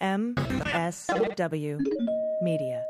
MSW Media.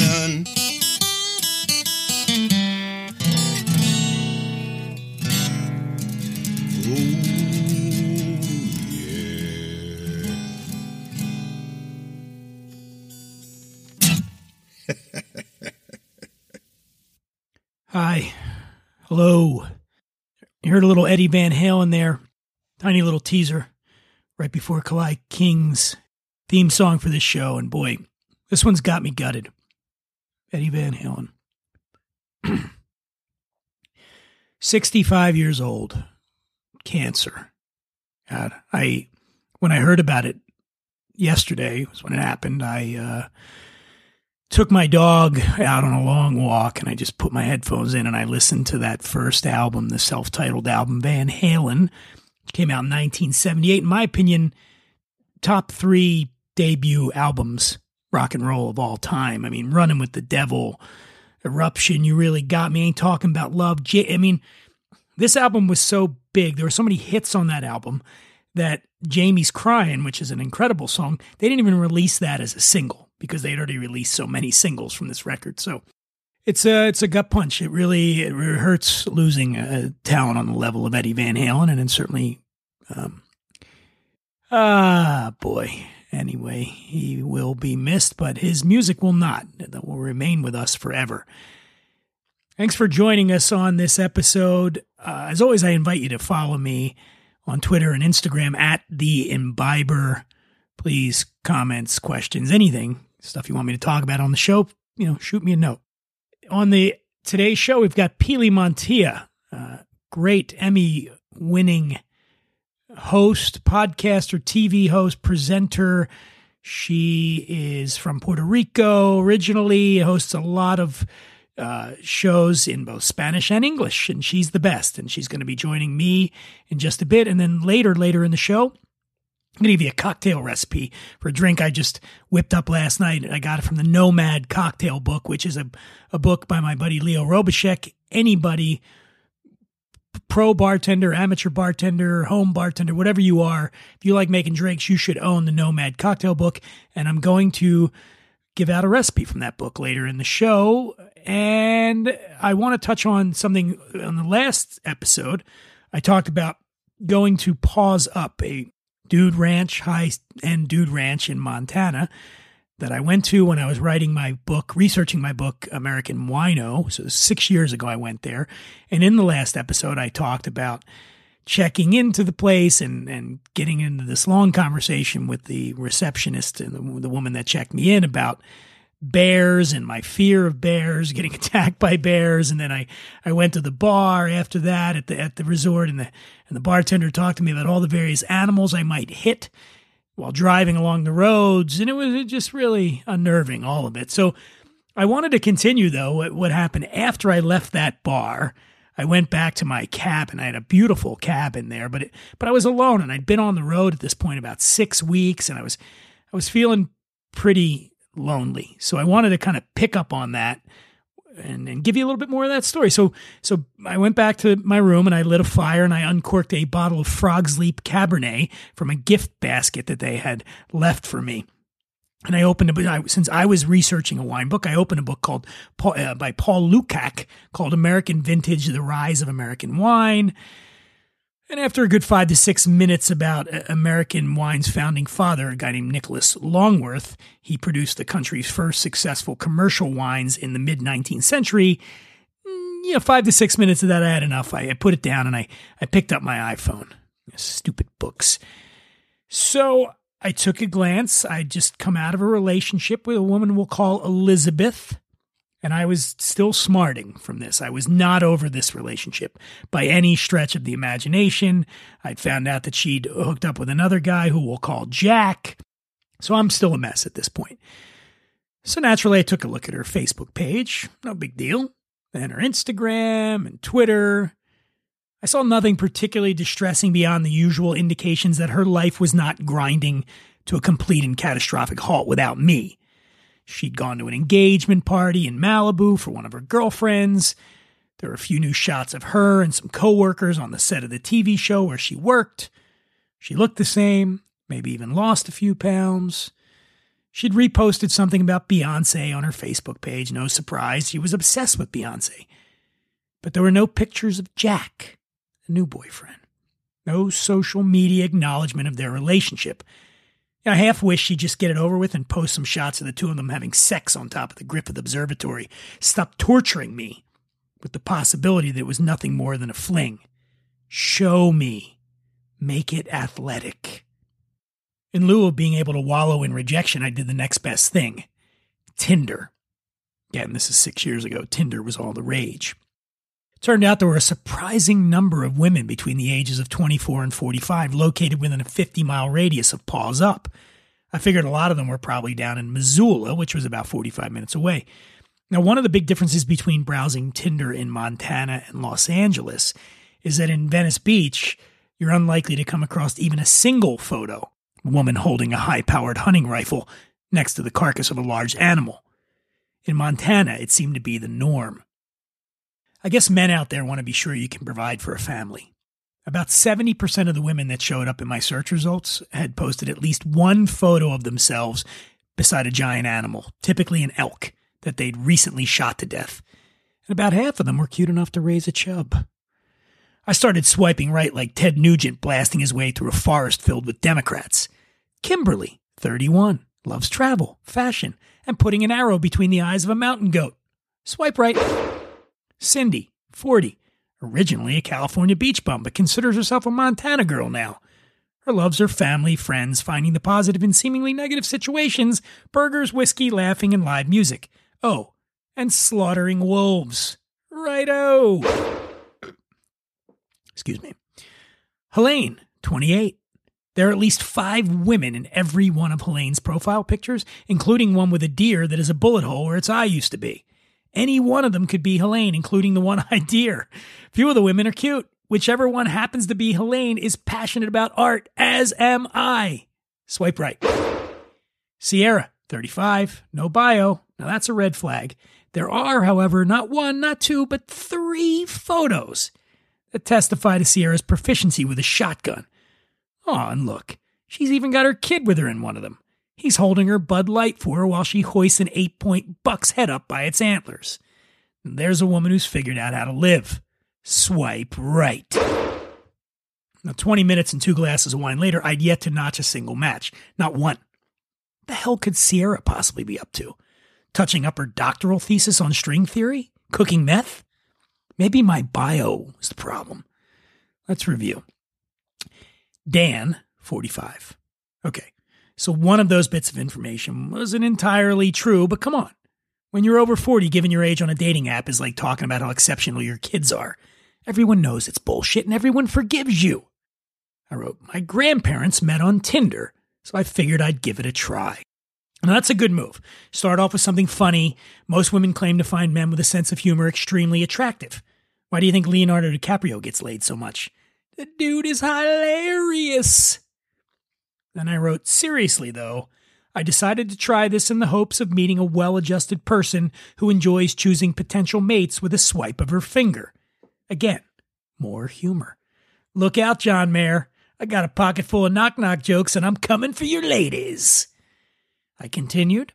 Hello. You heard a little Eddie Van Halen there. Tiny little teaser right before Kalai King's theme song for this show. And boy, this one's got me gutted. Eddie Van Halen. 65 years old. Cancer. God, I, when I heard about it yesterday, was when it happened, I, uh, took my dog out on a long walk and I just put my headphones in and I listened to that first album, the self titled album, Van Halen. Came out in 1978. In my opinion, top three debut albums, rock and roll of all time. I mean, Running with the Devil, Eruption, You Really Got Me, Ain't Talking About Love. J- I mean, this album was so big. There were so many hits on that album that Jamie's Crying, which is an incredible song, they didn't even release that as a single because they'd already released so many singles from this record. So it's a it's a gut punch. It really it hurts losing a talent on the level of Eddie Van Halen, and then certainly, um, ah boy. Anyway, he will be missed, but his music will not. That will remain with us forever. Thanks for joining us on this episode. Uh, as always, I invite you to follow me on Twitter and Instagram at the Imbiber. Please, comments, questions, anything, stuff you want me to talk about on the show, you know, shoot me a note. On the today's show, we've got Pili Montilla, uh, great Emmy winning host, podcaster, TV host, presenter. She is from Puerto Rico originally, hosts a lot of uh, shows in both Spanish and English, and she's the best. And she's going to be joining me in just a bit. And then later, later in the show, I'm to give you a cocktail recipe for a drink I just whipped up last night. I got it from the Nomad Cocktail Book, which is a, a book by my buddy Leo Robitschek. Anybody, pro bartender, amateur bartender, home bartender, whatever you are, if you like making drinks, you should own the Nomad Cocktail Book. And I'm going to give out a recipe from that book later in the show. And I want to touch on something on the last episode. I talked about going to Paws Up, a dude ranch, high and dude ranch in Montana that I went to when I was writing my book, researching my book, American Wino. So six years ago, I went there. And in the last episode, I talked about checking into the place and, and getting into this long conversation with the receptionist and the, the woman that checked me in about bears and my fear of bears, getting attacked by bears. And then I, I went to the bar after that at the at the resort and the and the bartender talked to me about all the various animals I might hit while driving along the roads. And it was just really unnerving, all of it. So I wanted to continue though what, happened after I left that bar. I went back to my cabin. I had a beautiful cabin there, but it, but I was alone and I'd been on the road at this point about 6 weeks and I was I was feeling pretty lonely. So I wanted to kind of pick up on that and, and give you a little bit more of that story. So so I went back to my room and I lit a fire and I uncorked a bottle of Frog's Leap Cabernet from a gift basket that they had left for me. And I opened a since I was researching a wine book. I opened a book called uh, by Paul Lukacs called American Vintage: The Rise of American Wine. And after a good five to six minutes about uh, American wine's founding father, a guy named Nicholas Longworth, he produced the country's first successful commercial wines in the mid 19th century. Mm, You know, five to six minutes of that, I had enough. I, I put it down and I, I picked up my iPhone. Stupid books. So I took a glance. I'd just come out of a relationship with a woman we'll call Elizabeth. And I was still smarting from this. I was not over this relationship by any stretch of the imagination. I'd found out that she'd hooked up with another guy who we'll call Jack. So I'm still a mess at this point. So naturally, I took a look at her Facebook page. No big deal. And her Instagram and Twitter. I saw nothing particularly distressing beyond the usual indications that her life was not grinding to a complete and catastrophic halt without me. She'd gone to an engagement party in Malibu for one of her girlfriends. There were a few new shots of her and some coworkers on the set of the TV show where she worked. She looked the same, maybe even lost a few pounds. She'd reposted something about Beyonce on her Facebook page. No surprise, she was obsessed with Beyonce. But there were no pictures of Jack, the new boyfriend. No social media acknowledgement of their relationship. I half wish she'd just get it over with and post some shots of the two of them having sex on top of the Griffith Observatory. Stop torturing me with the possibility that it was nothing more than a fling. Show me. Make it athletic. In lieu of being able to wallow in rejection, I did the next best thing Tinder. Again, this is six years ago. Tinder was all the rage. Turned out there were a surprising number of women between the ages of 24 and 45 located within a 50 mile radius of Paws Up. I figured a lot of them were probably down in Missoula, which was about 45 minutes away. Now, one of the big differences between browsing Tinder in Montana and Los Angeles is that in Venice Beach, you're unlikely to come across even a single photo, a woman holding a high powered hunting rifle next to the carcass of a large animal. In Montana, it seemed to be the norm. I guess men out there want to be sure you can provide for a family. About 70% of the women that showed up in my search results had posted at least one photo of themselves beside a giant animal, typically an elk, that they'd recently shot to death. And about half of them were cute enough to raise a chub. I started swiping right like Ted Nugent blasting his way through a forest filled with Democrats. Kimberly, 31, loves travel, fashion, and putting an arrow between the eyes of a mountain goat. Swipe right. Cindy, 40, originally a California beach bum, but considers herself a Montana girl now. Her loves her family, friends, finding the positive in seemingly negative situations, burgers, whiskey, laughing, and live music. Oh, and slaughtering wolves. Righto. Excuse me. Helene, 28. There are at least five women in every one of Helene's profile pictures, including one with a deer that has a bullet hole where its eye used to be. Any one of them could be Helene, including the one eyed deer. Few of the women are cute. Whichever one happens to be Helene is passionate about art, as am I. Swipe right. Sierra, 35, no bio. Now that's a red flag. There are, however, not one, not two, but three photos that testify to Sierra's proficiency with a shotgun. Oh, and look, she's even got her kid with her in one of them. He's holding her Bud Light for her while she hoists an eight point buck's head up by its antlers. And there's a woman who's figured out how to live. Swipe right. Now, 20 minutes and two glasses of wine later, I'd yet to notch a single match. Not one. The hell could Sierra possibly be up to? Touching up her doctoral thesis on string theory? Cooking meth? Maybe my bio is the problem. Let's review. Dan, 45. Okay. So one of those bits of information wasn't entirely true, but come on. When you're over 40, giving your age on a dating app is like talking about how exceptional your kids are. Everyone knows it's bullshit and everyone forgives you. I wrote, My grandparents met on Tinder, so I figured I'd give it a try. Now, that's a good move. Start off with something funny. Most women claim to find men with a sense of humor extremely attractive. Why do you think Leonardo DiCaprio gets laid so much? The dude is hilarious. Then I wrote, Seriously, though, I decided to try this in the hopes of meeting a well adjusted person who enjoys choosing potential mates with a swipe of her finger. Again, more humor. Look out, John Mayer. I got a pocket full of knock knock jokes and I'm coming for your ladies. I continued.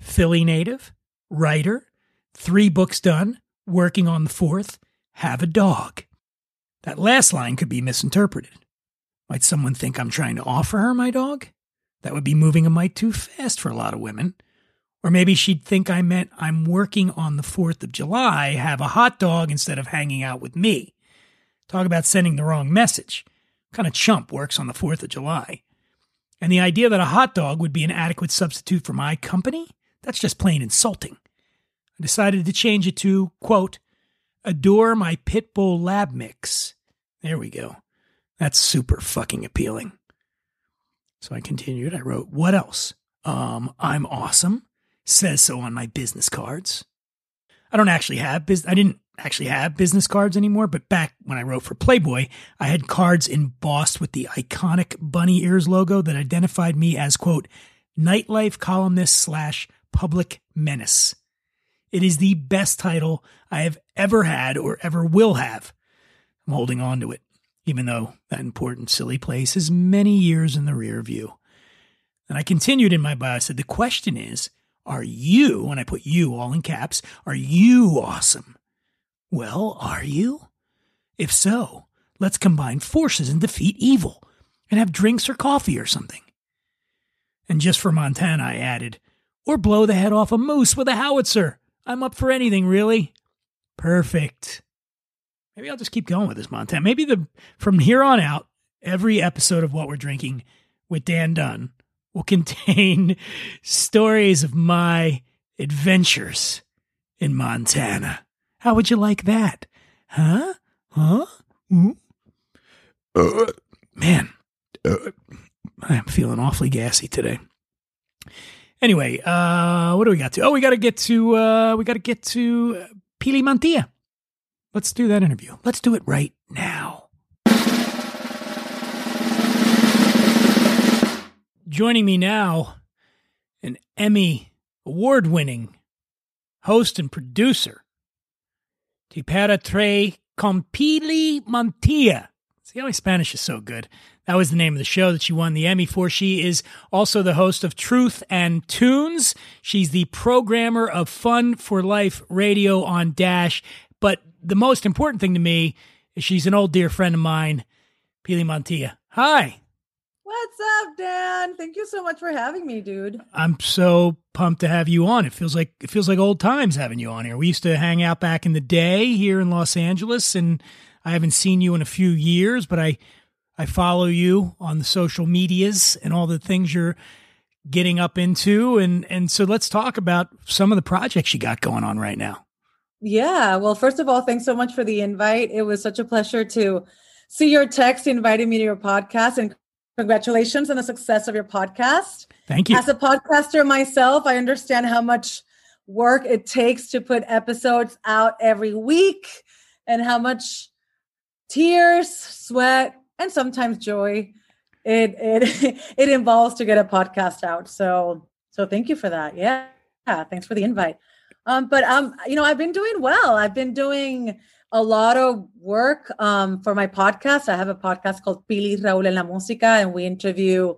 Philly native, writer, three books done, working on the fourth, have a dog. That last line could be misinterpreted. Might someone think I'm trying to offer her my dog? That would be moving a mite too fast for a lot of women. Or maybe she'd think I meant I'm working on the 4th of July, have a hot dog instead of hanging out with me. Talk about sending the wrong message. What kind of chump works on the 4th of July? And the idea that a hot dog would be an adequate substitute for my company? That's just plain insulting. I decided to change it to, quote, adore my pit bull lab mix. There we go. That's super fucking appealing. So I continued. I wrote, what else? Um, I'm awesome. Says so on my business cards. I don't actually have business. I didn't actually have business cards anymore, but back when I wrote for Playboy, I had cards embossed with the iconic bunny ears logo that identified me as quote nightlife columnist slash public menace. It is the best title I have ever had or ever will have. I'm holding on to it, even though that important silly place is many years in the rear view. And I continued in my bio. I said, the question is, are you, and I put you all in caps, are you awesome? Well, are you? If so, let's combine forces and defeat evil and have drinks or coffee or something. And just for Montana, I added, or blow the head off a moose with a howitzer. I'm up for anything, really. Perfect. Maybe I'll just keep going with this, Montana. Maybe the from here on out, every episode of What We're Drinking with Dan Dunn will contain stories of my adventures in Montana. How would you like that? Huh? Huh? Mm? Uh, man, uh, I'm feeling awfully gassy today. Anyway, uh, what do we got to? Oh, we got to get to uh, we got to get to Pili Montilla. Let's do that interview. Let's do it right now. Joining me now, an Emmy award winning host and producer, Tipera Tre Compili Montilla. See how my Spanish is so good. That was the name of the show that she won the Emmy for. She is also the host of Truth and Tunes. She's the programmer of Fun for Life Radio on Dash. But the most important thing to me is she's an old dear friend of mine, Pili Montilla. Hi. What's up, Dan? Thank you so much for having me, dude. I'm so pumped to have you on. It feels like it feels like old times having you on here. We used to hang out back in the day here in Los Angeles and I haven't seen you in a few years, but I I follow you on the social medias and all the things you're getting up into and and so let's talk about some of the projects you got going on right now. Yeah, well, first of all, thanks so much for the invite. It was such a pleasure to see your text inviting me to your podcast and Congratulations on the success of your podcast. Thank you. As a podcaster myself, I understand how much work it takes to put episodes out every week and how much tears, sweat, and sometimes joy it it it involves to get a podcast out. So so thank you for that. Yeah. Yeah, thanks for the invite. Um, but um, you know, I've been doing well. I've been doing a lot of work um, for my podcast. I have a podcast called Pili Raúl en la Música, and we interview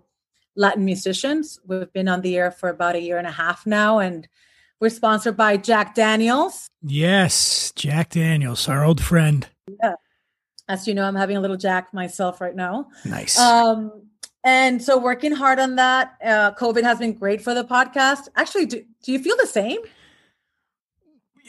Latin musicians. We've been on the air for about a year and a half now, and we're sponsored by Jack Daniels. Yes, Jack Daniels, our old friend. Yeah. As you know, I'm having a little Jack myself right now. Nice. Um, and so working hard on that. Uh, COVID has been great for the podcast. Actually, do, do you feel the same?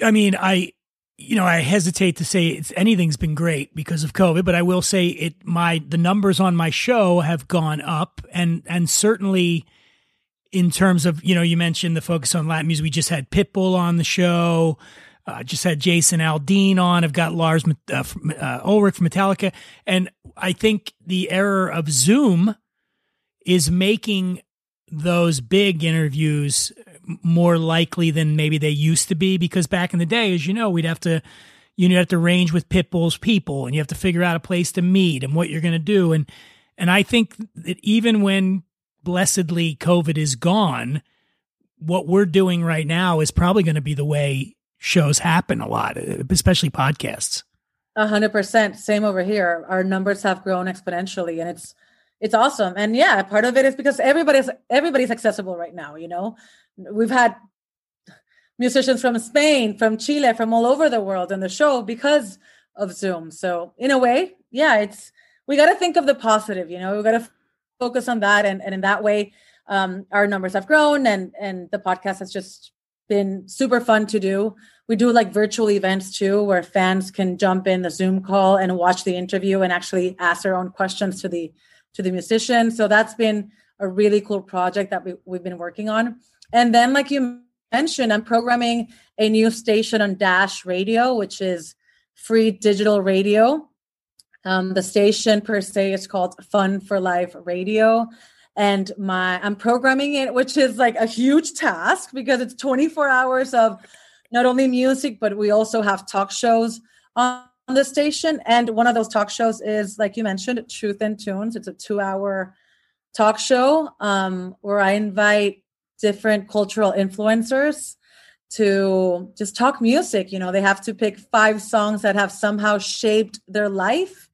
I mean, I you know, I hesitate to say it's anything's been great because of COVID, but I will say it my the numbers on my show have gone up and and certainly in terms of, you know, you mentioned the focus on Latin music. We just had Pitbull on the show. Uh, just had Jason Aldean on. I've got Lars uh, uh, Ulrich from Metallica. And I think the error of Zoom is making those big interviews more likely than maybe they used to be because back in the day, as you know, we'd have to you know have to arrange with Pitbull's people and you have to figure out a place to meet and what you're going to do and and I think that even when blessedly COVID is gone, what we're doing right now is probably going to be the way shows happen a lot, especially podcasts. A hundred percent. Same over here. Our numbers have grown exponentially and it's it's awesome. And yeah, part of it is because everybody's everybody's accessible right now, you know. We've had musicians from Spain, from Chile, from all over the world in the show because of Zoom. So in a way, yeah, it's we got to think of the positive. You know, we got to focus on that, and and in that way, um, our numbers have grown, and and the podcast has just been super fun to do. We do like virtual events too, where fans can jump in the Zoom call and watch the interview and actually ask their own questions to the to the musician. So that's been a really cool project that we, we've been working on. And then, like you mentioned, I'm programming a new station on Dash Radio, which is free digital radio. Um, the station per se is called Fun for Life Radio. And my I'm programming it, which is like a huge task because it's 24 hours of not only music, but we also have talk shows on the station. And one of those talk shows is, like you mentioned, Truth and Tunes. It's a two hour talk show um, where I invite different cultural influencers to just talk music. You know, they have to pick five songs that have somehow shaped their life.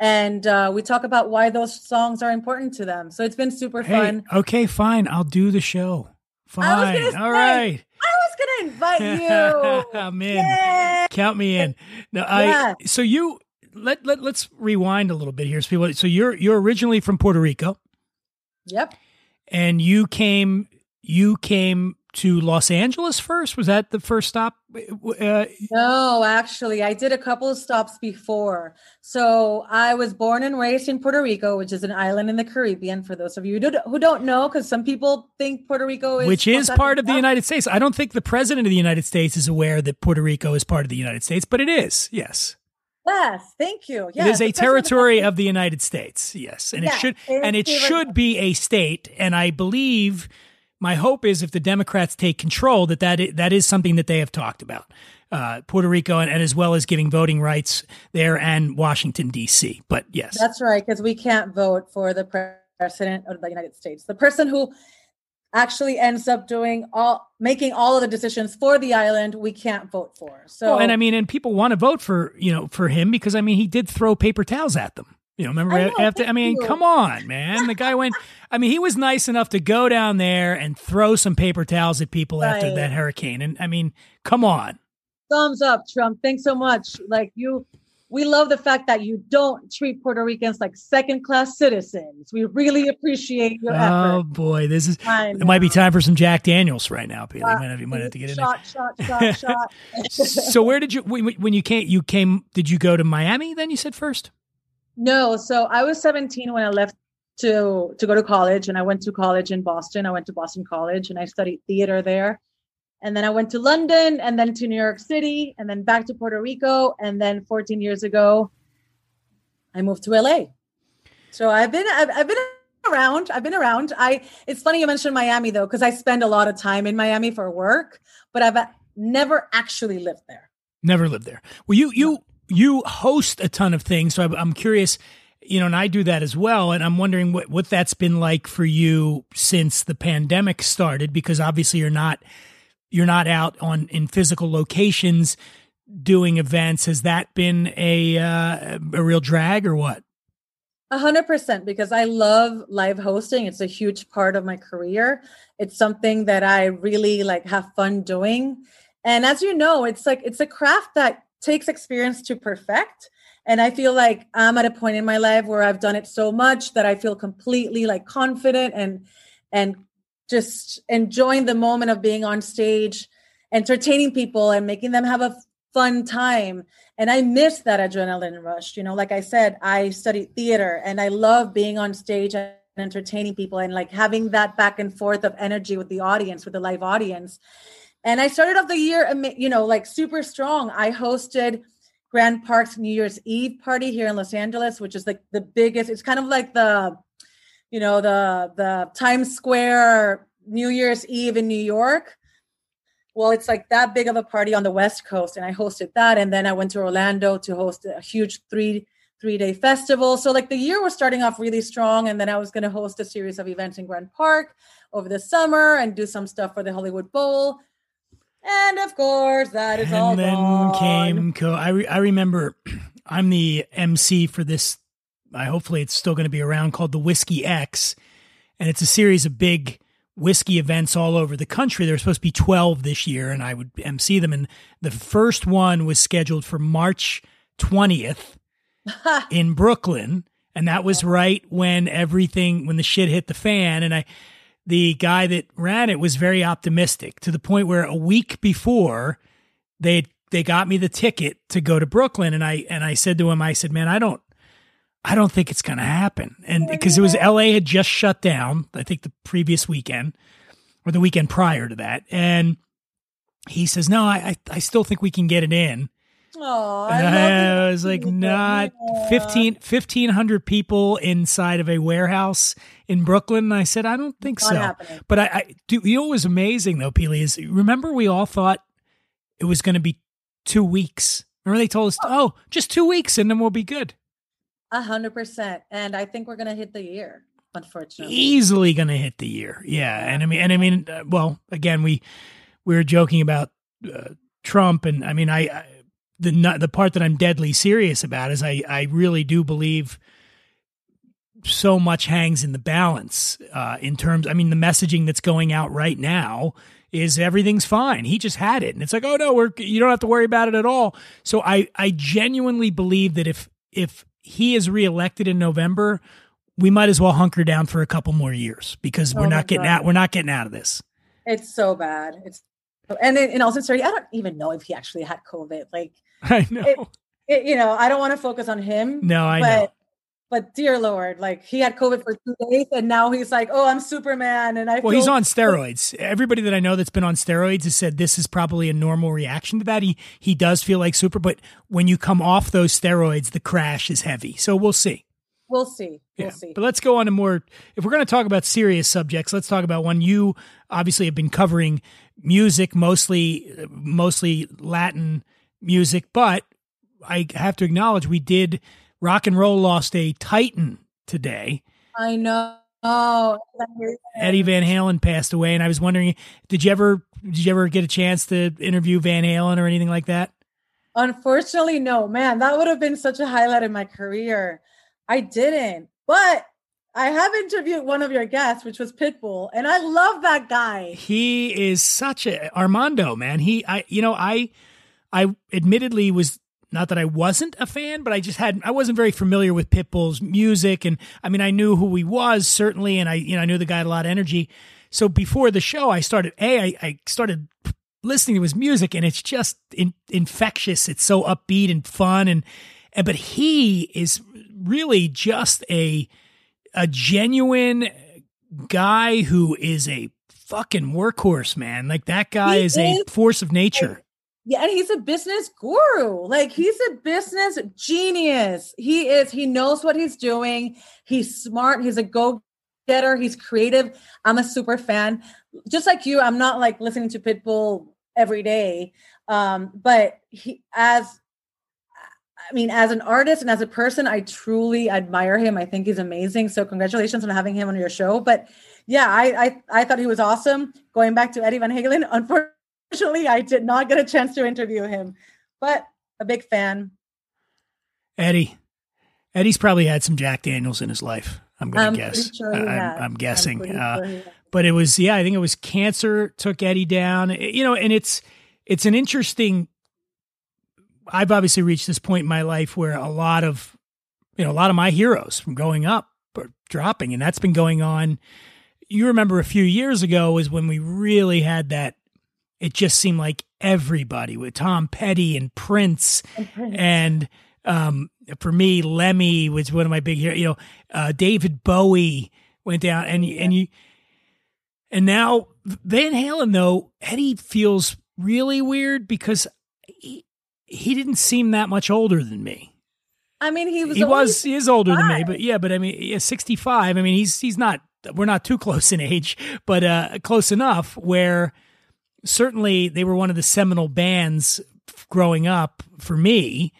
And uh, we talk about why those songs are important to them. So it's been super Hey, fun. okay, fine. I'll do the show. Fine. All say, right. I was going to invite you. I'm in. Yay! Count me in. No, I. Yeah. So you let let let's rewind a little bit here, so people. So you're you're originally from Puerto Rico, Yep. and you came you came to Los Angeles first. Was that the first stop? Uh, No, actually, I did a couple of stops before. So I was born and raised in Puerto Rico, which is an island in the Caribbean. For those of you who don't, know, because some people think Puerto Rico is which is part of the United States. I don't think the president of the United States is aware that Puerto Rico is part of the United States, but it is. Yes, Yes, thank you. it Yes, is the a territory of the United States. Yes, and it should it and it should be a state. And I believe my hope is if the Democrats take control, that that is, that is something that they have talked about. Uh, Puerto Rico, and, and as well as giving voting rights there and Washington D.C. But yes, That's right, because we can't vote for the president of the United States. The person who actually ends up doing all making all of the decisions for the island, we can't vote for. So Well, and I mean, and people want to vote for you know for him because I mean he did throw paper towels at them. You know, remember I know, after? I mean, you. come on, man. The guy went. I mean, he was nice enough to go down there and throw some paper towels at people after that hurricane. And I mean, come on. thumbs up, Trump. Thanks so much. Like you, we love the fact that you don't treat Puerto Ricans like second class citizens. We really appreciate your Oh effort. Oh boy, this is. It might be time for some Jack Daniels right now, Peter. You might have, you might have to get in there. shot, shot, shot, shot. So where did you when when you came? You came? Did you go to Miami? Then you said first. No, so I was 17 when I left to to go to college, and I went to college in Boston. I went to Boston College, and I studied theater there. And then I went to London, and then to New York City, and then back to Puerto Rico, and then 14 years ago, I moved to LA. So I've been I've, I've been around. I've been around. I it's funny you mentioned Miami though, because I spend a lot of time in Miami for work, but I've uh, never actually lived there. Never lived there. Well, you you you host a ton of things, so I'm, curious. You know, and I do that as well, and I'm wondering what what that's been like for you since the pandemic started, because obviously you're not you're not out on in physical locations doing events. Has that been a uh, a real drag or what? A hundred percent, because I love live hosting. It's a huge part of my career. It's something that I really like have fun doing. And as you know, it's like it's a craft that takes experience to perfect. And I feel like I'm at a point in my life where I've done it so much that I feel completely like confident and and just enjoying the moment of being on stage, entertaining people and making them have a fun time and i miss that adrenaline rush you know like i said i studied theater and i love being on stage and entertaining people and like having that back and forth of energy with the audience with the live audience and i started off the year you know like super strong i hosted grand park's new year's eve party here in los angeles which is like the biggest it's kind of like the you know the the times square new year's eve in new york well, it's like that big of a party on the West Coast, and I hosted that. And then I went to Orlando to host a huge three three day festival. So like the year was starting off really strong, and then I was going to host a series of events in Grand Park over the summer and do some stuff for the Hollywood Bowl. And of course, that is all and then gone. came co- I re- I remember I'm the MC for this. I hopefully it's still going to be around called the Whiskey X, and it's a series of big whiskey events all over the country. There were supposed to be 12 this year, and I would MC them. And the first one was scheduled for March 20th in Brooklyn, and that was right when everything when the shit hit the fan. And I, the guy that ran it was very optimistic to the point where a week before they they got me the ticket to go to Brooklyn, and I and I said to him, I said, man, I don't. I don't think it's going to happen. And because it was LA had just shut down, I think the previous weekend or the weekend prior to that. And he says, no, I, I still think we can get it in. Oh, I, I was like, not 15, 1,500 people inside of a warehouse in Brooklyn. And I said, I don't think Not so. happening. But I, I do. You know what was amazing though, Peely, is remember we all thought it was going to be two weeks. Remember they told us, oh, just two weeks and then we'll be good. A hundred percent. And I think we're gonna hit the year, unfortunately. Easily going to hit the year. Yeah, and I mean, and I mean, uh, well, again, we we were joking about uh, Trump, and I mean, I, I the the part that I'm deadly serious about is I I really do believe so much hangs in the balance uh, in terms. I mean, the messaging that's going out right now is everything's fine. He just had it, and it's like, oh no, we're you don't have to worry about it at all. So I I genuinely believe that if if he is reelected in November, we might as well hunker down for a couple more years because Oh we're my not getting God. out. We're not getting out of this. It's so bad. It's and in all sincerity, I don't even know if he actually had COVID. Like, I know. It- it, you know, I don't want to focus on him. no, I but know. but dear Lord, like he had COVID for two days, and now he's like, "Oh, I'm Superman," and I Well, feel he's on steroids. Everybody that I know that's been on steroids has said this is probably a normal reaction to that. He he does feel like super, but when you come off those steroids, the crash is heavy. So we'll see. We'll see. We'll Yeah. see. But let's go on to more. If we're going to talk about serious subjects, let's talk about one. You obviously have been covering music, mostly mostly Latin music, but I have to acknowledge we did rock and roll lost a titan today. I know. Oh, Eddie Van Halen passed away, and I was wondering, did you ever did you ever get a chance to interview Van Halen or anything like that? Unfortunately, no, man. That would have been such a highlight in my career. I didn't, but I have interviewed one of your guests, which was Pitbull, and I love that guy. He is such a Armando man. He, I, you know, I, I admittedly was not that I wasn't a fan, but I just had I wasn't very familiar with Pitbull's music, and I mean I knew who he was certainly, and I you know I knew the guy had a lot of energy. So before the show, I started a I, I started listening to his music, and it's just in, infectious. It's so upbeat and fun, and and but he is really just a a genuine guy who is a fucking workhorse, man. Like that guy He is a force of nature. Yeah, and he's a business guru. Like he's a business genius. He is, he knows what he's doing. He's smart. He's a go-getter. He's creative. I'm a super fan. Just like you, I'm not like listening to Pitbull every day. Um, but he as I mean, as an artist and as a person, I truly admire him. I think he's amazing. So congratulations on having him on your show. But yeah, I I, I thought he was awesome. Going back to Eddie Van Halen, unfortunately, I did not get a chance to interview him, but a big fan. Eddie. Eddie's probably had some Jack Daniels in his life. I'm gonna guess. sure. I'm, I'm guessing. uh, sure but it was yeah i think it was cancer took eddie down you know and it's it's an interesting i've obviously reached this point in my life where a lot of you know a lot of my heroes from growing up are dropping and that's been going on you remember a few years ago was when we really had that it just seemed like everybody with tom petty and prince And Prince. and um, for me, Lemmy was one of my big heroes. You know, uh, David Bowie went down, and and you, and now Van Halen though Eddie feels really weird because he, he didn't seem that much older than me. I mean, he was he was he is older than me, but yeah, but I mean, yeah, sixty five. I mean, he's he's not. We're not too close in age, but uh, close enough where certainly they were one of the seminal bands growing up for me,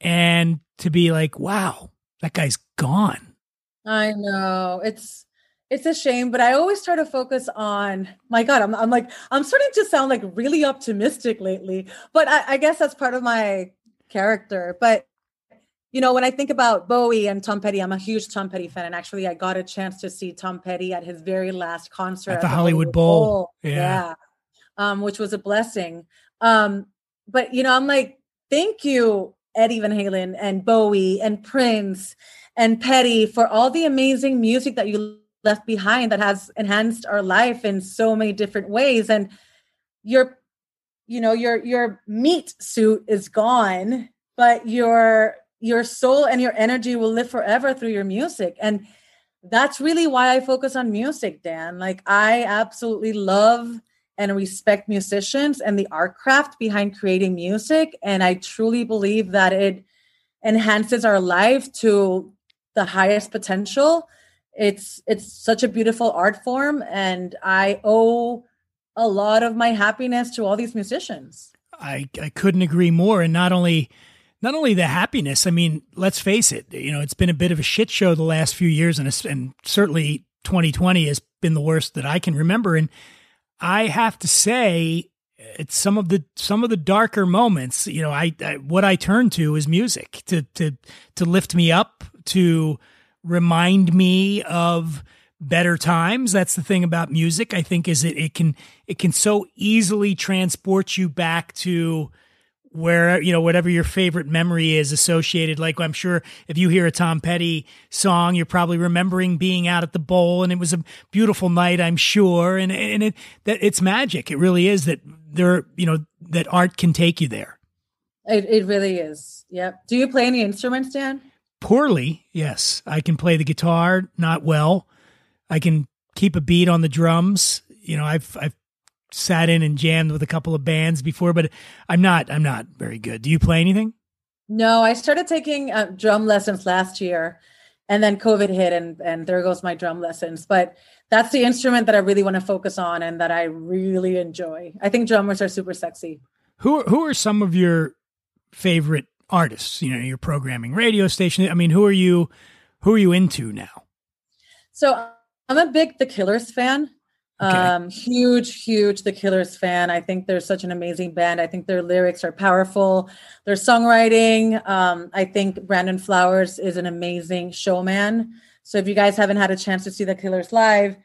and to be like, wow, that guy's gone. I know it's it's a shame, but I always try to focus on my God. I'm I'm like I'm starting to sound like really optimistic lately, but I, I guess that's part of my character. But you know, when I think about Bowie and Tom Petty, I'm a huge Tom Petty fan, and actually, I got a chance to see Tom Petty at his very last concert At the Hollywood Bowl. Yeah. yeah, um, which was a blessing. Um, but you know, I'm like, thank you, Eddie Van Halen and Bowie and Prince and Petty for all the amazing music that you left behind that has enhanced our life in so many different ways. And your, you know, your your meat suit is gone, but your your soul and your energy will live forever through your music. And that's really why I focus on music, Dan. Like, I absolutely love and respect musicians and the art craft behind creating music. And I truly believe that it enhances our life to the highest potential. It's it's such a beautiful art form, and I owe a lot of my happiness to all these musicians. I, I couldn't agree more. And not only not only the happiness, I mean, let's face it, you know, it's been a bit of a shit show the last few years, and, and certainly 2020 has been the worst that I can remember. And I have to say, it's some of the some of the darker moments. You know, I, I what I turn to is music to to to lift me up, to remind me of better times. That's the thing about music. I think is it it can it can so easily transport you back to where you know whatever your favorite memory is associated. Like i'm sure if you hear a tom petty song you're probably remembering being out at the bowl and it was a beautiful night i'm sure. And and it that it's magic. It really is that there you know that art can take you there. It, it really is. Yep. Do you play any instruments dan? Poorly yes. I can play the guitar not well. I can keep a beat on the drums. You know i've i've sat in and jammed with a couple of bands before, but I'm not I'm not very good. Do you play anything? No, I started taking uh, drum lessons last year, and then COVID hit, and and there goes my drum lessons. But that's the instrument that I really want to focus on and that I really enjoy. I think drummers are super sexy. Who who are some of your favorite artists? You know, your programming radio station. I mean, who are you who are you into now? So I'm a big The Killers fan. Okay. Um, huge, huge The Killers fan. I think they're such an amazing band. I think their lyrics are powerful. Their songwriting. Um, I think Brandon Flowers is an amazing showman. So if you guys haven't had a chance to see The Killers live,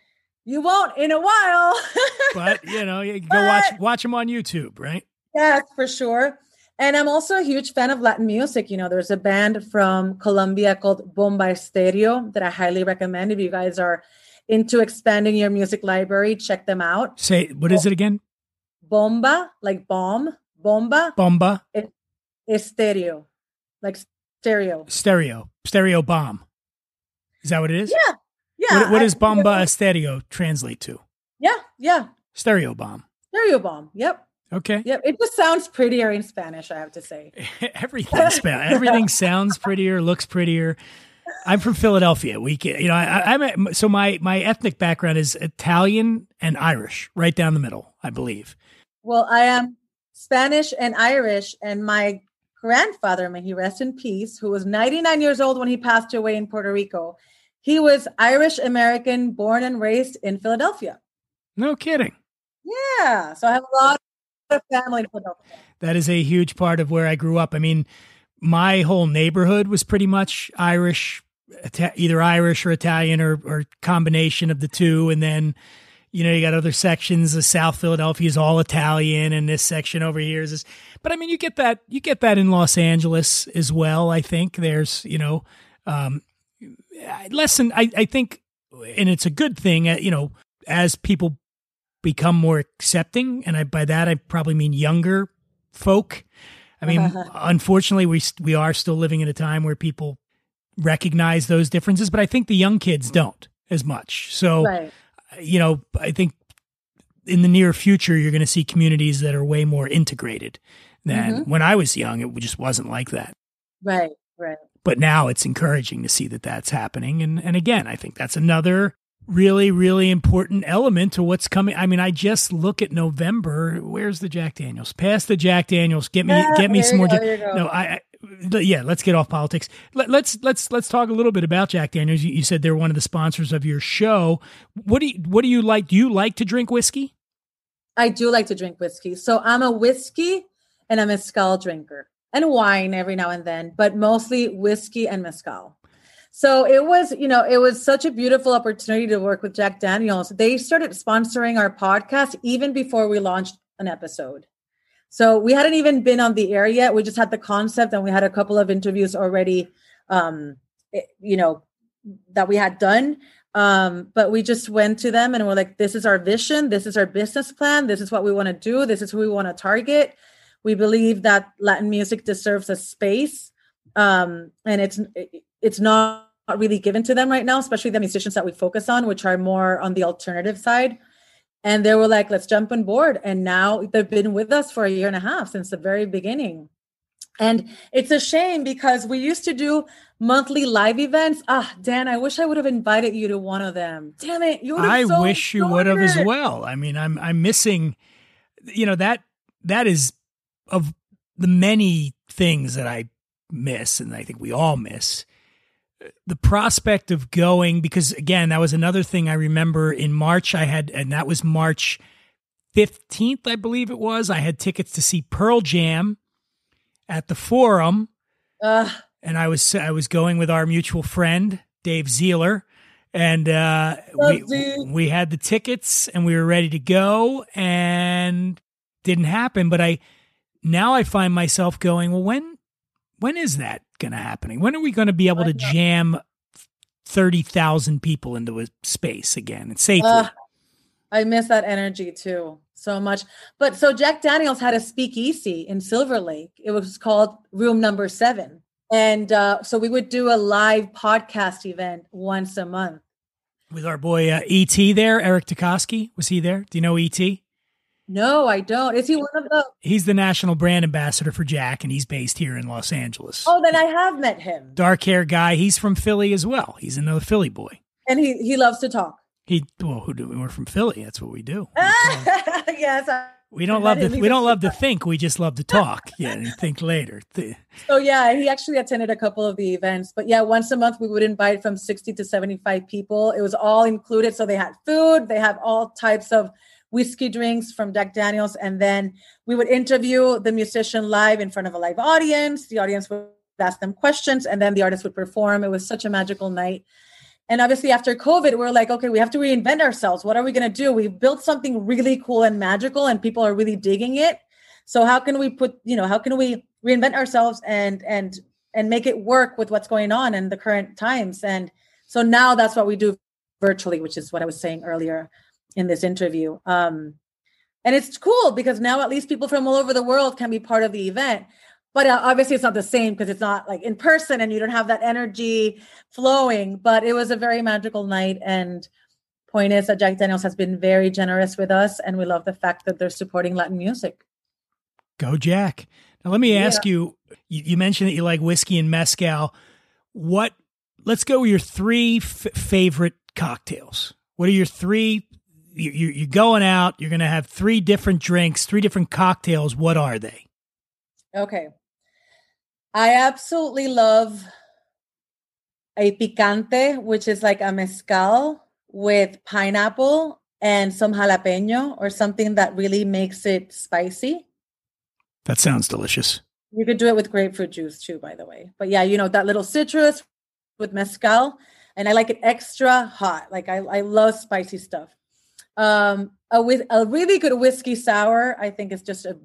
you won't in a while. but you know, you go but, watch watch them on YouTube, right? Yes, for sure. And I'm also a huge fan of Latin music. You know, there's a band from Colombia called Bomba Estéreo that I highly recommend if you guys are into expanding your music library, check them out. Say, what is it again? Bomba, like bomb, bomba. Bomba. Estéreo, like stereo. Stereo, stereo bomb. Is that what it is? Yeah, yeah. What, what does bomba I, estéreo translate to? Yeah, yeah. Stereo bomb. Stereo bomb. Yep. Okay. Yep. It just sounds prettier in Spanish, I have to say. everything, everything sounds prettier, looks prettier. I'm from Philadelphia. We can, you know, I, am so my my ethnic background is Italian and Irish, right down the middle, I believe. Well, I am Spanish and Irish, and my grandfather, may he rest in peace, who was 99 years old when he passed away in Puerto Rico. He was Irish American, born and raised in Philadelphia. No kidding. Yeah, so I have a lot of family in Philadelphia. That is a huge part of where I grew up. I mean, my whole neighborhood was pretty much Irish, either Irish or Italian or, or combination of the two. And then, you know, you got other sections of South Philadelphia is all Italian, and this section over here is this. But I mean, you get that you get that in Los Angeles as well. I think there's you know, um, I, I think, and it's a good thing. Uh, you know, as people become more accepting, and I by that I probably mean younger folk I mean, unfortunately, we we are still living in a time where people recognize those differences, but I think the young kids don't as much. So, right. you know, I think in the near future, you're going to see communities that are way more integrated than mm-hmm. when I was young. It just wasn't like that. Right, right. But now it's encouraging to see that that's happening. And and again, I think that's another really, really important element to what's coming. I mean, I just look at November. Where's the Jack Daniels? Pass the Jack Daniels. Get me, yeah, get me some more. Go, no, I, I, yeah. Let's get off politics. Let, us let's, let's let's talk a little bit about Jack Daniels. You, you, said they're one of the sponsors of your show. What do you What do you like? Do you like to drink whiskey? I do like to drink whiskey. So I'm a whiskey and a mezcal drinker, and wine every now and then, but mostly whiskey and mezcal. So it was, you know, it was such a beautiful opportunity to work with Jack Daniels. They started sponsoring our podcast even before we launched an episode. So we hadn't even been on the air yet. We just had the concept and we had a couple of interviews already, um, eh, you know, that we had done. Um, but we just went to them and we're like, this is our vision. This is our business plan. This is what we want to do. This is who we want to target. We believe that Latin music deserves a space um, and it's it's not really given to them right now, especially the musicians that we focus on, which are more on the alternative side. And they were like, "Let's jump on board." And now they've been with us for a year and a half since the very beginning. And it's a shame because we used to do monthly live events. Ah, Dan, I wish I would have invited you to one of them. Damn it, you would. I so wish you would have as well. I mean, I'm I'm missing, you know that that is of the many things that I miss, and I think we all miss. The prospect of going because again, that was another thing I remember in March. I had, and that was March fifteenth, I believe it was. I had tickets to see Pearl Jam at the Forum Ugh. and I was I was going with our mutual friend Dave Zeeler, and uh, we we had the tickets and we were ready to go, and didn't happen. But I now I find myself going, well, when when is that going to happen? When are we going to be able to jam thirty thousand people into a space again and safely? Ugh. I miss that energy too so much. But so Jack Daniels had a speakeasy in Silver Lake. It was called Room Number Seven. And uh, so we would do a live podcast event once a month. with our boy uh, Et there, Eric Tukoski, was he there? Do you know Et? No, I don't. Is he one of the? He's the national brand ambassador for Jack, and he's based here in Los Angeles. Oh, then I have met him, dark hair guy. He's from Philly as well. He's another Philly boy. and he he loves to talk. He well, who do we're from Philly? That's what we do. yes. I- We don't I love to we don't love to think. We just love to talk. Yeah, and think later. So yeah, he actually attended a couple of the events. But yeah, once a month we would invite from 60 to 75 people. It was all included. So they had food, they have all types of whiskey drinks from Jack Daniels. And then we would interview the musician live in front of a live audience. The audience would ask them questions and then the artist would perform. It was such a magical night. And obviously, after COVID, we're like, okay, we have to reinvent ourselves. What are we going to do? We've built something really cool and magical, and people are really digging it. So how can we put, you know, how can we reinvent ourselves and and and make it work with what's going on in the current times? And so now that's what we do virtually, which is what I was saying earlier in this interview. Um, and it's cool because now at least people from all over the world can be part of the event. But uh, obviously, it's not the same because it's not like in person and you don't have that energy flowing. But it was a very magical night. And point is that Jack Daniels has been very generous with us, and we love the fact that they're supporting Latin music. Go Jack. Now let me Yeah. ask you, you. You mentioned that you like whiskey and mezcal. What? Let's go with your three f- favorite cocktails. What are your three? You, you, you're going out. You're going to have three different drinks, three different cocktails. What are they? Okay. I absolutely love a picante, which is like a mezcal with pineapple and some jalapeno or something that really makes it spicy. That sounds delicious. You could do it with grapefruit juice too, by the way. But yeah, you know, that little citrus with mezcal. And I like it extra hot. Like I, I love spicy stuff. Um, a, with a really good whiskey sour, I think is just a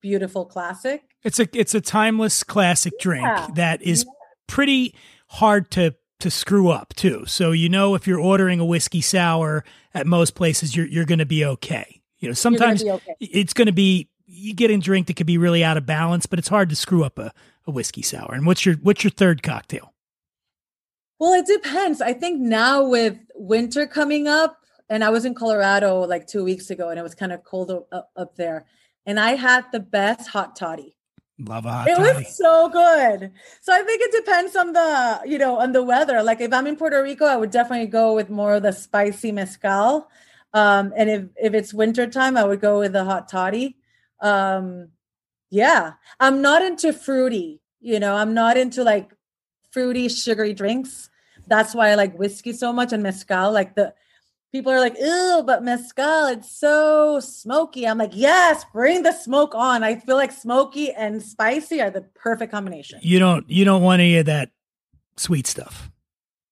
beautiful classic. It's a it's a timeless classic drink Yeah. that is pretty hard to to screw up too. So you know if you're ordering a whiskey sour at most places you're you're going to be okay. You know You're gonna sometimes okay. it's going to be you get a drink that could be really out of balance, but it's hard to screw up a, a whiskey sour. And what's your what's your third cocktail? Well, it depends. I think now with winter coming up, and I was in Colorado like two weeks ago, and it was kind of cold up, up there, and I had the best hot toddy. Love a hot toddy. it toddy. was so good. So I think it depends on the you know on the weather. Like if I'm in Puerto Rico, I would definitely go with more of the spicy mezcal. Um, and if if it's winter time, I would go with the hot toddy. Um, yeah, I'm not into fruity. You know, I'm not into like fruity, sugary drinks. That's why I like whiskey so much and mezcal. Like the people are like, ew, but mezcal, it's so smoky. I'm like, yes, bring the smoke on. I feel like smoky and spicy are the perfect combination. You don't you don't want any of that sweet stuff.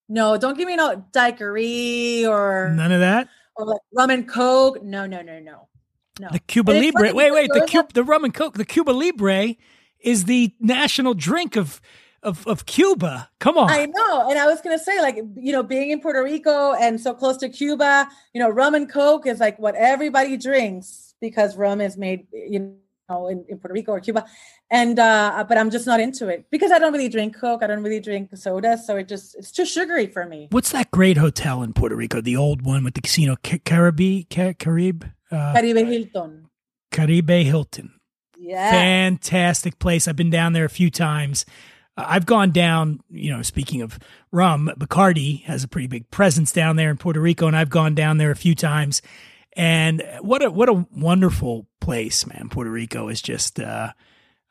No, don't give me no daiquiri or None of that. or like rum and coke. No, no, no, no. No. The Cuba Libre. Wait, wait. The Cuba, the rum and coke. The Cuba Libre is the national drink of of of Cuba. Come on. I know. And I was going to say, like, you know, being in Puerto Rico and so close to Cuba, you know, rum and Coke is like what everybody drinks because rum is made, you know, in, in Puerto Rico or Cuba. And uh, but I'm just not into it because I don't really drink Coke. I don't really drink soda, so it just it's too sugary for me. What's that great hotel in Puerto Rico? The old one with the casino, Ca- Caribe, Ca- Caribe, uh, Caribe Hilton. Caribe Hilton. Yeah. Fantastic place. I've been down there a few times. I've gone down, you know, speaking of rum, Bacardi has a pretty big presence down there in Puerto Rico, and I've gone down there a few times. And what a what a wonderful place, man. Puerto Rico is just, uh,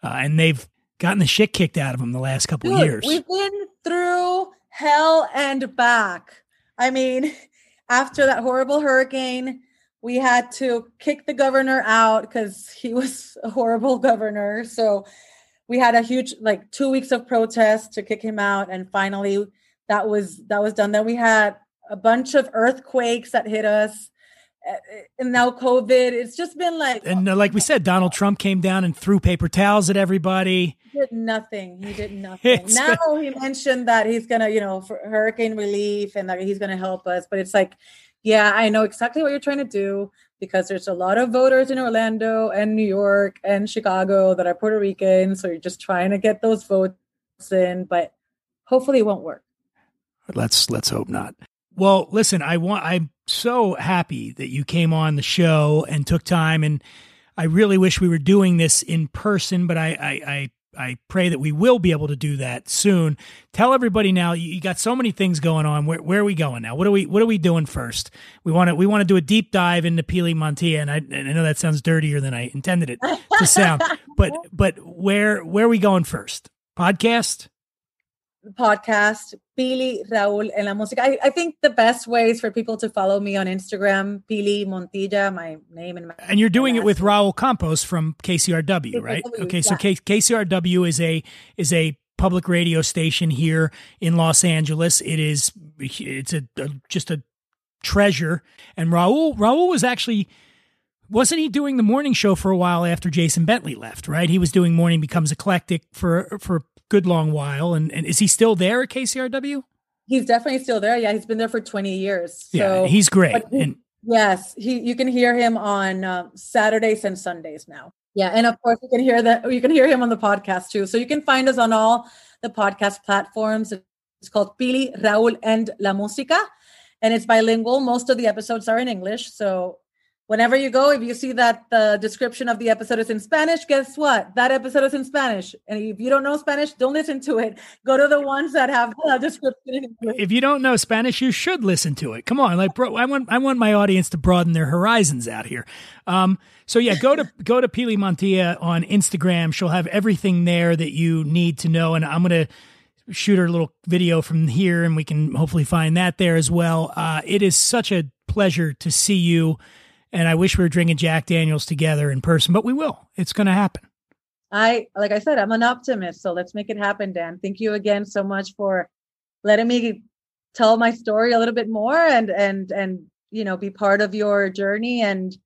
uh, and they've gotten the shit kicked out of them the last couple Dude, years. We've been through hell and back. I mean, after that horrible hurricane, we had to kick the governor out because he was a horrible governor. So we had a huge like two weeks of protest to kick him out, and finally that was that was done. Then we had a bunch of earthquakes that hit us, eh, and now COVID. It's just been like and uh, like we said, Donald Trump came down and threw paper towels at everybody. He did nothing. He did nothing. Now he mentioned that he's gonna, you know, for hurricane relief and that he's gonna help us. But it's like, yeah, I know exactly what you're trying to do because there's a lot of voters in Orlando and New York and Chicago that are Puerto Rican. So you're just trying to get those votes in, but hopefully it won't work. Let's let's hope not. Well, listen, I want I'm so happy that you came on the show and took time and I really wish we were doing this in person, but I I I, I pray that we will be able to do that soon. Tell everybody now you, got so many things going on. Where where are we going now? What are we what are we doing first? We want to we want to do a deep dive into Pili Montilla and I, and I know that sounds dirtier than I intended it to sound. but but where where are we going first? Podcast? Podcast, Pili, Raúl, and la música. I, I think the best ways for people to follow me on Instagram, Pili Montilla, my name and my And you're doing it with. Raul Campos from KCRW, right? KCRW, Okay, so yeah. K- KCRW is a is a public radio station here in Los Angeles. It is it's a, a just a treasure. And Raul Raul was actually wasn't he doing the morning show for a while after Jason Bentley left, right? He was doing Morning Becomes Eclectic for for a good long while. And, and is he still there at KCRW? He's definitely still there. Yeah, he's been there for 20 years. Yeah, So he's great. he- And yes, he you can hear him on um, Saturdays and Sundays now. Yeah, and of course you can hear that you can hear him on the podcast too. So you can find us on all the podcast platforms. It's called Pili, Raúl, and La Música, and it's bilingual. Most of the episodes are in English. So whenever you go, if you see that the description of the episode is in Spanish, guess what? That episode is in Spanish. And if you don't know Spanish, don't listen to it. Go to the ones that have the description in if you don't know Spanish, you should listen to it. Come on, like bro, I want I want my audience to broaden their horizons out here. Um, so yeah, go to go to Pili Montilla on Instagram. She'll have everything there that you need to know, and I'm gonna shoot her a little video from here, and we can hopefully find that there as well. Uh, it is such a pleasure to see you, and I wish we were drinking Jack Daniels together in person, but we will. It's gonna happen. I like I said, I'm an optimist, so let's make it happen, Dan. Thank you again so much for letting me tell my story a little bit more and and and you know be part of your journey and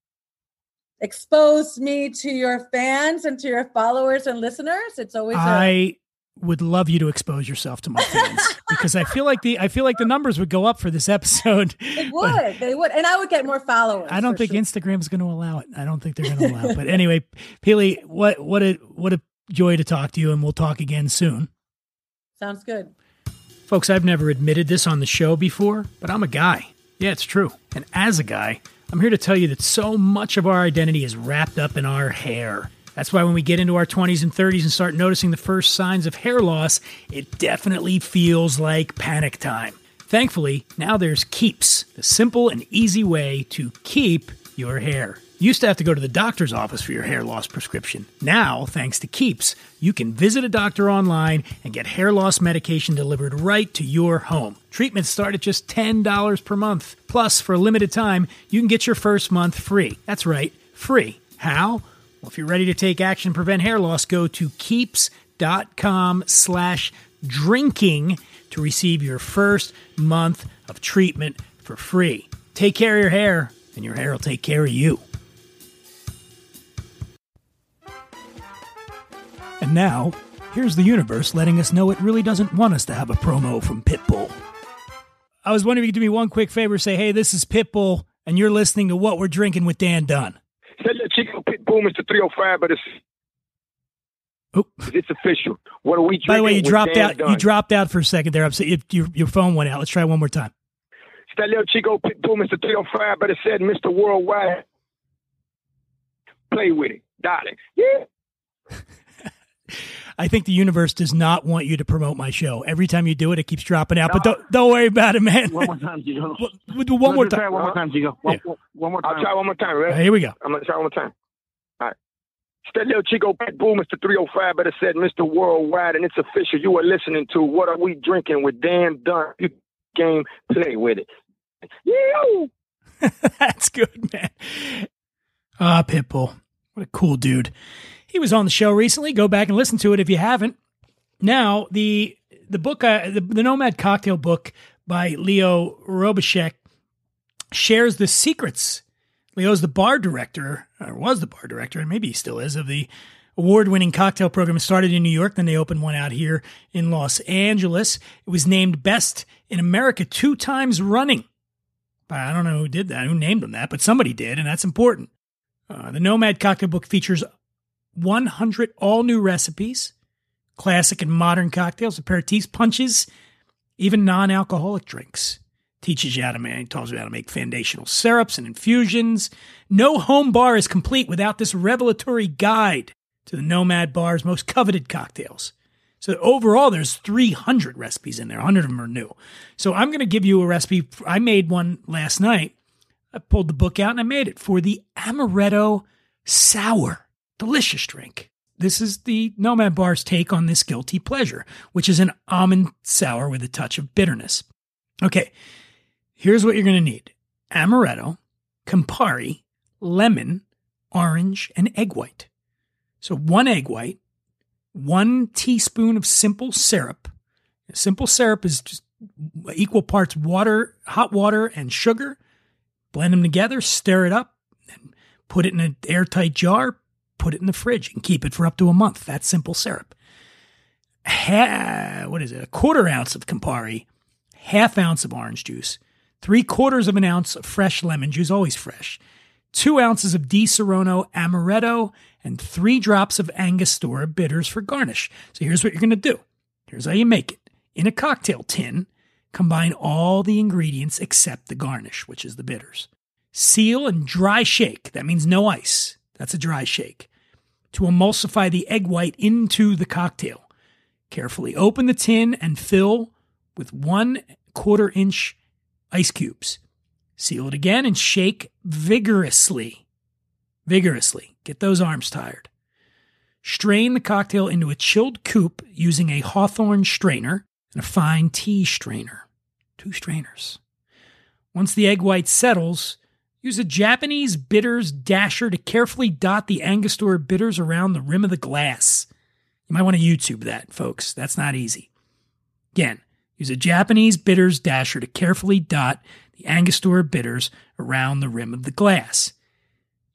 expose me to your fans and to your followers and listeners. It's always a, I would love you to expose yourself to my fans because I feel like the I feel like the numbers would go up for this episode. they but would they would and I would get more followers. I don't think sure. Instagram's going to allow it. I don't think they're going to allow it. But anyway, Pili, what what a what a joy to talk to you, and we'll talk again soon. sounds good. Folks, I've never admitted this on the show before, but I'm a guy. Yeah, it's true. And as a guy, I'm here to tell you that so much of our identity is wrapped up in our hair. That's why when we get into our 20s and 30s and start noticing the first signs of hair loss, it definitely feels like panic time. Thankfully, now there's Keeps, the simple and easy way to keep your hair. You used to have to go to the doctor's office for your hair loss prescription. Now, thanks to Keeps, you can visit a doctor online and get hair loss medication delivered right to your home. Treatments start at just $10 per month. Plus, for a limited time, you can get your first month free. That's right, free. How? Well, if you're ready to take action prevent hair loss, go to keeps.com slash drinking to receive your first month of treatment for free. Take care of your hair, and your hair will take care of you. And now, here's the universe letting us know it really doesn't want us to have a promo from Pitbull. I was wondering if you could do me one quick favor say, hey, this is Pitbull, and you're listening to What We're Drinking with Dan Dunn. Hello, chico, Pitbull, Mr. 305, but it's Oh. it's official. What are we drinking? By the way, you dropped out. Dunn? You dropped out for a second there. I'm saying if your your phone went out. Let's try one more time. It's that little Chico Pitbull, Mr. 305, but it said Mr. Worldwide. Play with it, darling. Yeah. I think the universe does not want you to promote my show. Every time you do it, it keeps dropping out. But don't don't worry about it, man. One more time, Chico. We'll do one more time. one more time, Chico. One, Yeah. one- one more I'll try one more time, right? Here we go. I'm gonna try one more time. It's little Chico Pitbull, Mr. 305, better said Mr. Worldwide, and it's official. You are listening to What Are We Drinking with Dan Dunn. You game, play with it. That's good, man. Ah, Pitbull. What a cool dude. He was on the show recently. Go back and listen to it if you haven't. Now, the the book, uh, the, the Nomad Cocktail book by Leo Robitschek shares the secrets. Leo's the bar director, or was the bar director, and maybe he still is, of the award winning cocktail program. It started in New York, then they opened one out here in Los Angeles. It was named Best in America two times running. I don't know who did that, who named them that, but somebody did, and that's important. Uh, the Nomad Cocktail Book features 100 all new recipes, classic and modern cocktails, aperitifs, punches, even non alcoholic drinks. Teaches you how to make, tells you how to make foundational syrups and infusions. No home bar is complete without this revelatory guide to the Nomad Bar's most coveted cocktails. So overall, there's 300 recipes in there. 100 of them are new. So I'm going to give you a recipe. I made one last night. I pulled the book out and I made it for the Amaretto Sour. Delicious drink. This is the Nomad Bar's take on this guilty pleasure, which is an almond sour with a touch of bitterness. Okay, here's what you're going to need Amaretto, Campari, lemon, orange, and egg white. So one egg white, one teaspoon of simple syrup. Simple syrup is just equal parts water, hot water, and sugar. Blend them together, stir it up, and put it in an airtight jar. Put it in the fridge and keep it for up to a month. That's simple syrup. Ha, what is it? A quarter ounce of Campari, half ounce of orange juice, three quarters of an ounce of fresh lemon juice, always fresh, two ounces of Disaronno Amaretto, and three drops of Angostura bitters for garnish. So here's what you're going to do. Here's how you make it. In a cocktail tin, combine all the ingredients except the garnish, which is the bitters. Seal and dry shake. That means no ice. That's a dry shake. To emulsify the egg white into the cocktail. Carefully open the tin and fill with one quarter inch ice cubes. Seal it again and shake vigorously. Vigorously. Get those arms tired. Strain the cocktail into a chilled coupe using a Hawthorne strainer and a fine tea strainer. Two strainers. Once the egg white settles, use a Japanese bitters dasher to carefully dot the Angostura bitters around the rim of the glass. You might want to YouTube that, folks. That's not easy. Again, use a Japanese bitters dasher to carefully dot the Angostura bitters around the rim of the glass.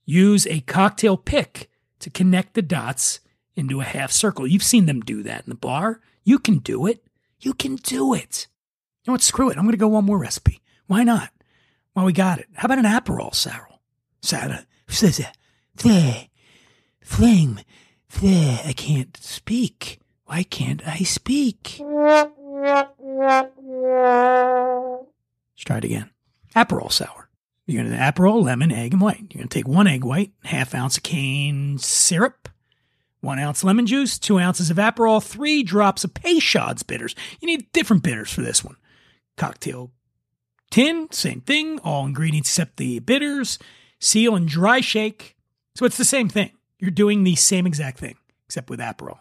Use a cocktail pick to connect the dots into a half circle. You've seen them do that in the bar. You can do it. You can do it. You know what? Screw it. I'm going to go one more recipe. Why not? Well, we got it. How about an Aperol sour? Sour. Flame. Flame. I can't speak. Why can't I speak? Let's try it again. Aperol sour. You're going to Aperol, lemon, egg, and white. You're going to take one egg white, half ounce of cane syrup, one ounce lemon juice, two ounces of Aperol, three drops of Peychaud's bitters. You need different bitters for this one. Cocktail tin, same thing. All ingredients except the bitters. Seal and dry shake. So it's the same thing. You're doing the same exact thing, except with Aperol.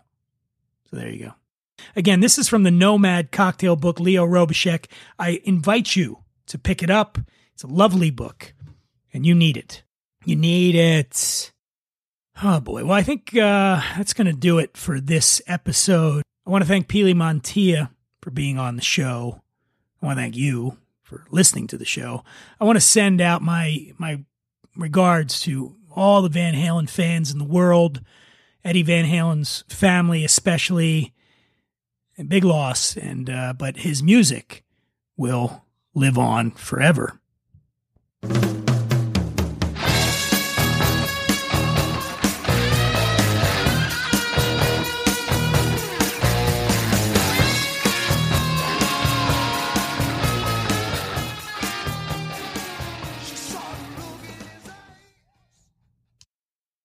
So there you go. Again, this is from the Nomad cocktail book, Leo Robitschek. I invite you to pick it up. It's a lovely book, and you need it. You need it. Oh boy. Well, I think uh, that's going to do it for this episode. I want to thank Pili Montilla for being on the show. I want to thank you for listening to the show. I want to send out my my regards to all the Van Halen fans in the world, Eddie Van Halen's family especially. Big loss, and uh, but his music will live on forever.